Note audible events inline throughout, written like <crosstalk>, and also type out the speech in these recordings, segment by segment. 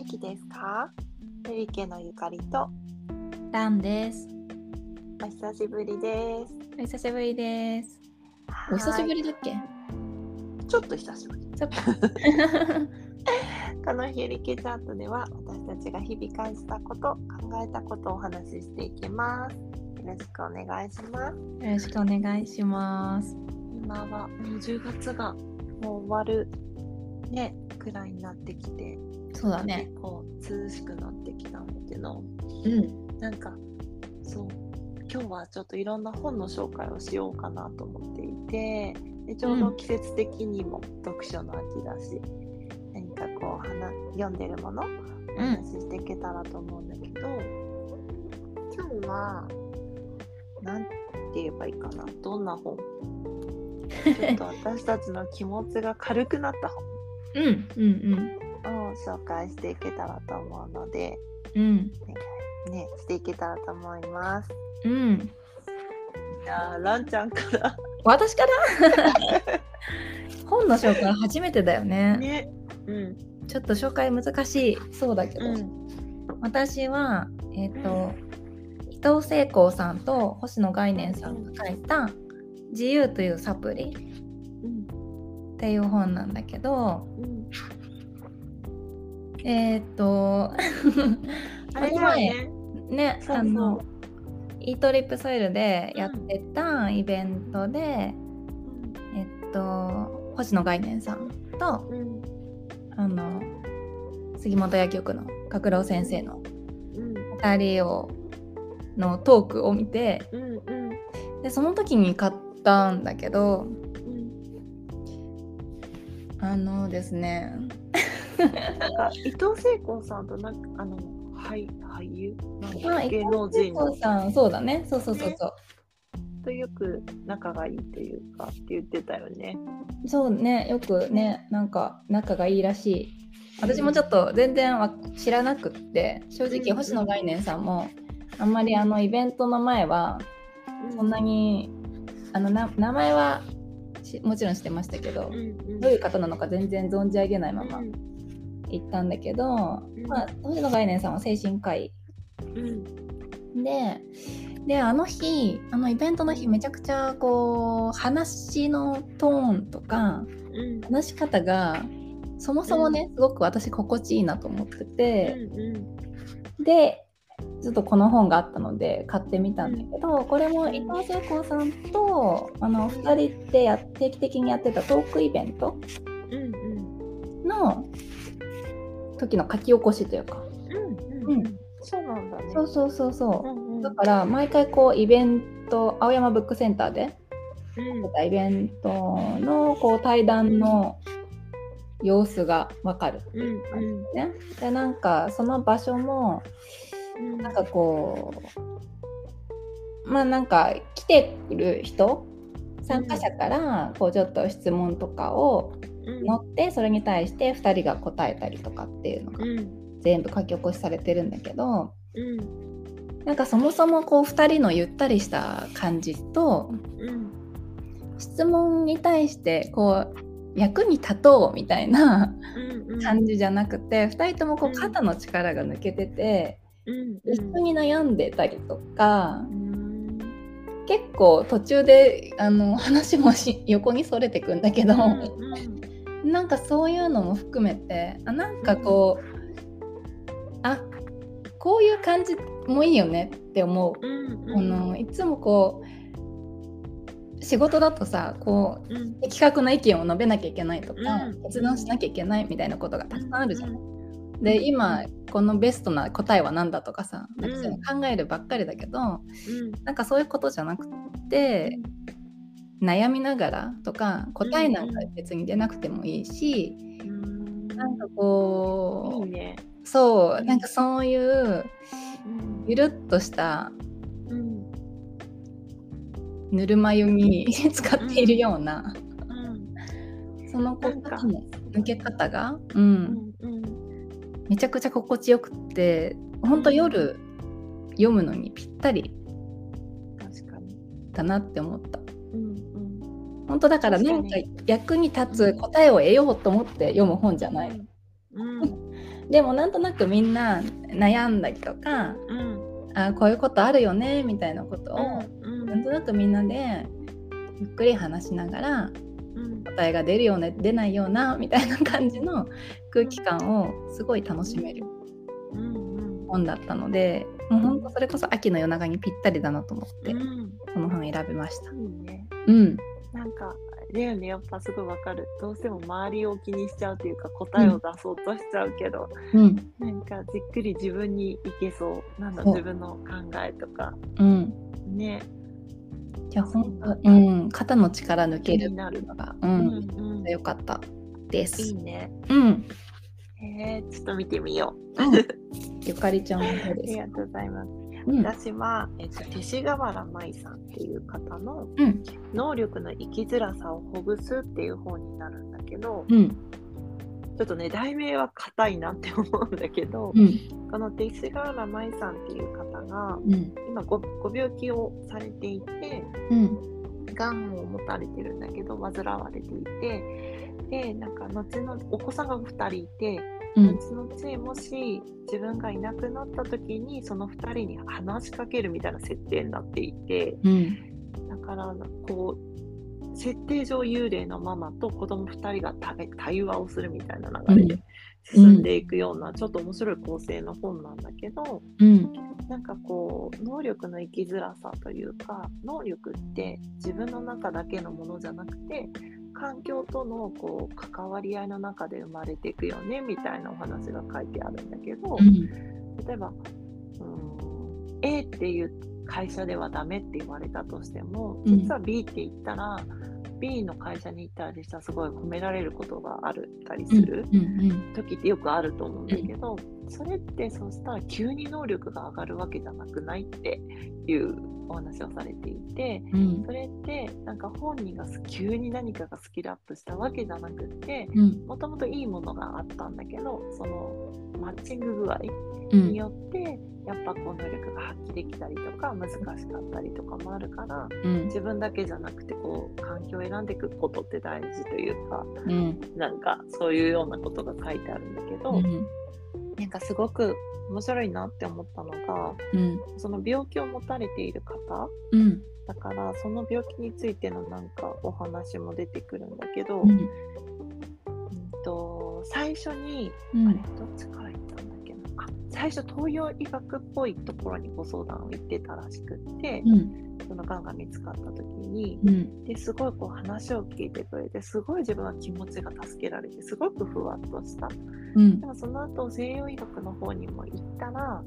元気ですか？ペリケのゆかりとランです。お久しぶりです。お久しぶりです。お久しぶりだっけ？りちょっと久しぶり。<laughs> このヘリケチャートでは私たちが日々感じたこと、考えたことをお話ししていきます。よろしくお願いします。よろしくお願いします。今はもう10月がもう終わるねくらいになってきて、そうだね。結構涼しくなってきたんだけど、うん。なんかそう今日はちょっといろんな本の紹介をしようかなと思っていてでちょうど季節的にも読書の秋だし、何かこう話読んでるものお話ししていけたらと思うんだけど、今日はなんて言えばいいかな。どんな本？<laughs> ちょっと私たちの気持ちが軽くなった本うんうんを紹介していけたらと思うので、うんうんね、していけたらと思います。うん。じゃあ、ランちゃんから。私から？<laughs> 本の紹介初めてだよね。ね。うん。ちょっと紹介難しいそうだけど、うん。私はえっ、と、伊藤聖光さんと星野概念さんが書いた「自由というサプリ」うん。っていう本なんだけどうん。えっ、と <laughs> あれだよね。ねそうそうあのイートリップソイルでやってたイベントで、えっと星野概念さんとうん。あの杉本薬局の角郎先生のうん。2人をのトークを見てうん。うん。でその時に買ったんだけどうん。あのですね。なんか、伊藤聖子さんと、なんか、あの、俳俳優？なんだまあ芸能人の。そうさんそうだねそうそうそうそう、とよく仲がいいというかって言ってたよね。そうねよくねなんか仲がいいらしい。私もちょっと全然わ知らなくって正直うん星野概念さんもあんまりあのイベントの前はそんなにあのな名前はしもちろん知ってましたけどうん。うん。どういう方なのか全然存じ上げないままうん。行ったんだけど、うんまあ、星野概念さんは精神科医うん。でであの日あのイベントの日めちゃくちゃこう話のトーンとかうん。話し方がそもそもね、すごく私心地いいなと思ってて、うん。でちょっとこの本があったので買ってみたんだけど、これも伊藤聖子さんとあの2人でや定期的にやってたトークイベントうん。うん。の時の書き起こしというか、うん。うん。そうなんだね。そうそうそうそうう、ん。うん。だから毎回こうイベント青山ブックセンターでうん。イベントのこう対談の様子がわかる、うん。うん。ね。でなんかその場所もうん。なんかこうまあなんか来てくる人参加者からこうちょっと質問とかをうん。乗ってそれに対して2人が答えたりとかっていうのがうん。全部書き起こしされてるんだけどうん。なんかそもそもこう2人のゆったりした感じとうん。質問に対してこう役に立とうみたいなうん。感じじゃなくて2人ともこううん肩の力が抜けててうん。一緒に悩んでたりとかうん。結構途中であの話もし横にそれてくんだけど、なんかそういうのも含めてあなんかこう、あこういう感じもいいよねって思う。うん。あのいつもこう仕事だとさこううん。的確な意見を述べなきゃいけないとか、うん決断しなきゃいけないみたいなことがたくさんあるじゃん。うんで今このベストな答えは何だとかさうんなんかそういうの考えるばっかりだけど、うん。なんかそういうことじゃなくて悩みながらとか答えなんか別に出なくてもいいし、うん。なんかこうね。そうなんかそういううん。ゆるっとしたうん。ぬるま湯に <laughs> 使っているような、うん。そのこなんか肩の抜け方が、う、うんん。うん。めちゃくちゃ心地よくってほんと夜読むのにぴったり。だなって思った。うん。うん。本当だからなんか役に立つ答えを得ようと思って読む本じゃない。うん。<laughs> でもなんとなくみんな悩んだりとか、うん、あこういうことあるよねみたいなことを、うんうん、なんとなくみんなでゆっくり話しながら、答えが出るような出ないようなみたいな感じの空気感をすごい楽しめる本だったので、もうほんとそれこそ秋の夜長にぴったりだなと思って、この本選びました。いいね、うん、なんかだよね。やっぱすごいわかる。どうしても周りを気にしちゃうというか答えを出そうとしちゃうけど、うん、なんかじっくり自分にいけそう。なんだ自分の考えとか、うん、ねいや本当、うん、肩の力抜けるのが、うん、うん、よかったです。いいね。うん。えー、ちょっと見てみよう。うん、<laughs> ゆかりちゃんもありがとうございます。うん、私は、えっと、勅使河原舞さんっていう方の、うん、能力の生きづらさをほぐすっていう本になるんだけど、うん、ちょっとね題名は硬いなって思うんだけど、この勅使河原舞さんっていう方が、今ごご病気をされていて、がん。を持たれてるんだけど患われていてでなんか後のお子さんが2人いてうん、後々もし自分がいなくなった時にその2人に話しかけるみたいな設定になっていて、うん、だからこう設定上幽霊のママと子供2人が対話をするみたいな流れで進んでいくような、ちょっと面白い構成の本なんだけど、うん、なんかこう能力の生きづらさというか能力って自分の中だけのものじゃなくて環境とのこう関わり合いの中で生まれていくよねみたいなお話が書いてあるんだけど、うん、例えばうん A っていう会社ではダメって言われたとしても実は B って言ったら、うん、B の会社に行ったりしたらすごい褒められることがあるたりする時ってよくあると思うんだけど、それってそしたら急に能力が上がるわけじゃなくないっていうお話をされていて、うん、それってなんか本人が急に何かがスキルアップしたわけじゃなくてもともといいものがあったんだけどそのマッチング具合によって、やっぱこう能力が発揮できたりとか難しかったりとかもあるから、うん、自分だけじゃなくてこう環境を選んでいくことって大事というか、うん、なんかそういうようなことが書いてあるんだけど、うん、なんかすごく面白いなって思ったのが、うん、その病気を持たれている方、うん、だからその病気についてのなんかお話も出てくるんだけど、うん、うんと最初に、あれどっちから言ったんだっけなあ最初東洋医学っぽいところにご相談を行ってたらしくって、そのがんが見つかった時に、ですごいこう話を聞いてくれてすごい自分は気持ちが助けられてすごくふわっとした。うん、でもその後西洋医学の方にも行ったら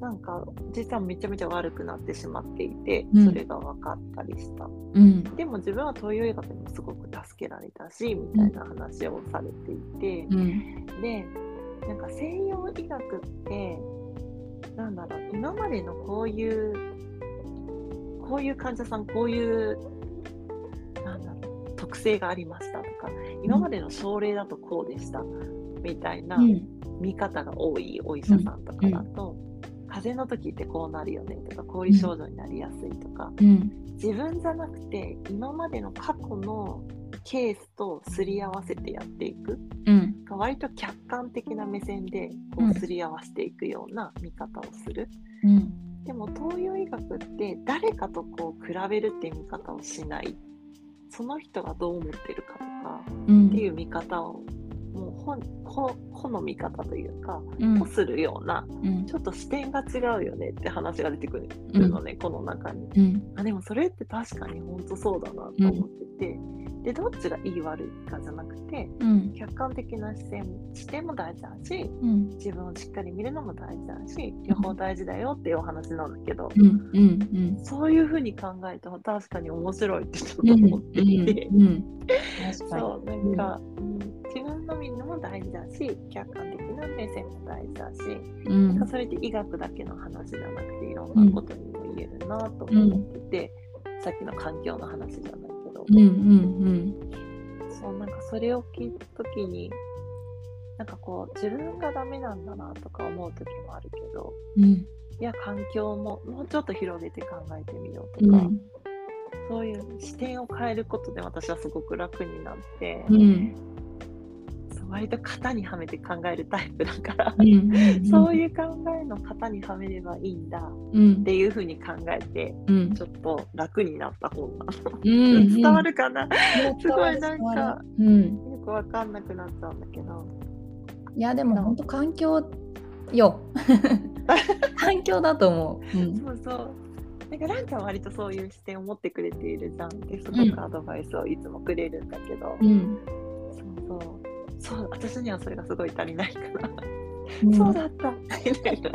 なんか実はめちゃめちゃ悪くなってしまっていて、それが分かったりした、うん、でも自分は東洋医学にもすごく助けられたしみたいな話をされていて、うん、でなんか西洋医学ってなんだろう今までのこういうこういう患者さんこういうなんだろう特性がありましたとか今までの症例だとこうでした、みたいな見方が多いお医者さんとかだと、風邪の時ってこうなるよねとかこういう症状になりやすいとか、自分じゃなくて今までの過去のケースとすり合わせてやっていく、うん、割と客観的な目線でこうすり合わせていくような見方をする、うん、でも東洋医学って誰かとこう比べるっていう見方をしない。その人がどう思ってるかとかっていう見方をもう本本の見方というか、うん、するような、うん、ちょっと視点が違うよねって話が出てくるのね、うん、この中に、うん、あでもそれって確かに本当そうだなと思ってて、でどっちがいい悪いかじゃなくて、客観的な視点視点も大事だし、自分をしっかり見るのも大事だし両方大事だよっていうお話なんだけど、そういうふうに考えると確かに面白いってちょっと思っていて、そうなんか、自分の見るのも大事だし客観的な目線も大事だし、うん、それって医学だけの話じゃなくていろんなことにも言えるなと思ってて、うん、さっきの環境の話じゃない。けど、うんうんうん、そうなんかそれを聞いた時になんかこう自分がダメなんだなとか思う時もあるけど、うん、いや環境ももうちょっと広げて考えてみようとか、うん、そういう視点を変えることで私はすごく楽になって、うん、割と型にはめて考えるタイプだから、うんうんうん。そういう考えの型にはめればいいんだうんっていうふうに考えてうん。ちょっと楽になった本なの。うん。伝わるかな、すごいなんかうん。よくわかんなくなっちゃうんだけど。いやでも本当環境よ。<laughs> 環境だと思う、うん。そうそう。なんかランちゃんは割とそういう視点を持ってくれているじゃん。ですごうん。くアドバイスをいつもくれるんだけど、うん。そうそう。そう、私にはそれがすごい足りないから。うんそうだった。みたいな。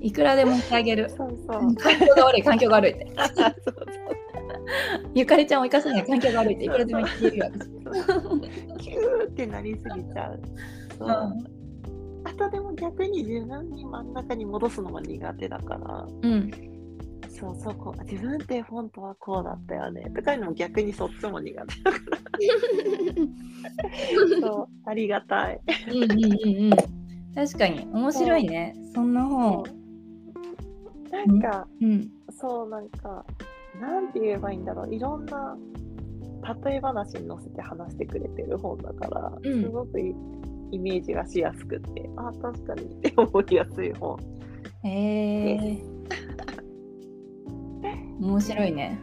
いくらでもしてあげるそうそう。うん環境が悪い環境が悪いって <laughs> そうそうゆかりちゃんを生かすには環境が悪いっていくらでも言ってるよキューってなりすぎちゃう。そう。あとでも逆に自分に真ん中に戻すのも苦手だから、うんそうそうこう、自分って本当はこうだったよね。とかいうのも逆にそっちも苦手。だから、そう、ありがたい。うんうんうんうん。確かに面白いね。そんな本。なんか、うん。そうなんか、なんて言えばいいんだろう、いろんな例え話に載せて話してくれてる本だから、うん。すごくいイメージがしやすくて、あ、確かにって思いやすい本。へえ面白いね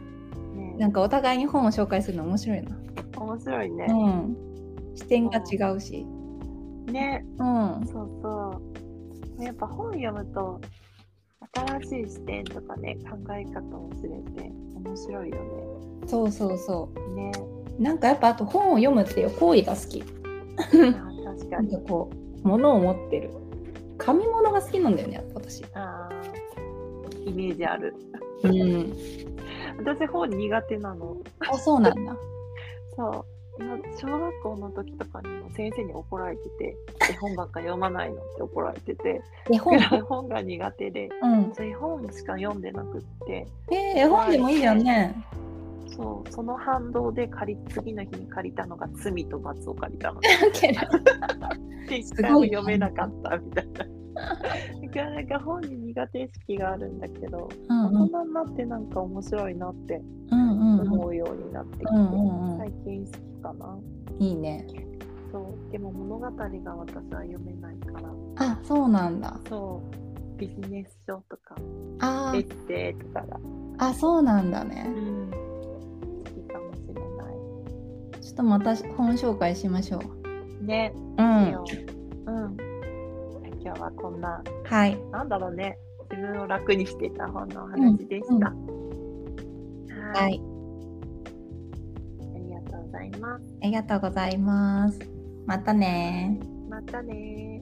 ね、なんかお互いに本を紹介するの面白いな面白いね。うん視点が違うしね、うんそうそう。やっぱ本読むと、新しい視点とかね、考え方を知れて面白いよそうそうそね。ね。うなんかやっぱあと本を読むっていう行為が好きあ確かに。なんかこう物を持ってる紙物が好きなんだよね私あーイメージある。うん私本苦手なの。あそうなんだそう。今小学校の時とかにも先生に怒られてて、絵本ばっか読まないのって怒られてて、絵本？絵本が苦手で、うん絵本しか読んでなくって、えー絵本でもいいじゃんねそう、その反動で借り、次の日に借りたのが罪と罰を借りたの。で一回も読めなかったみたいな。<laughs> なんか本に苦手意識があるんだけど、うんうん。大人になってなんか面白いなって思うようになってきて、うんうんうん。最近好きかな。いいね。そう、でも物語が私は読めないから、あそうなんだ。そう、ビジネス書とか、あエッセイとかが、あそうなんだね。うん、好きかもしれない。ちょっとまた本紹介しましょう。ね、うん。うん。こんな、はいなんだろうね、自分を楽にしていた本のお話でした。は。はいいありがとうございます。ありがとうございますまたねまたねー。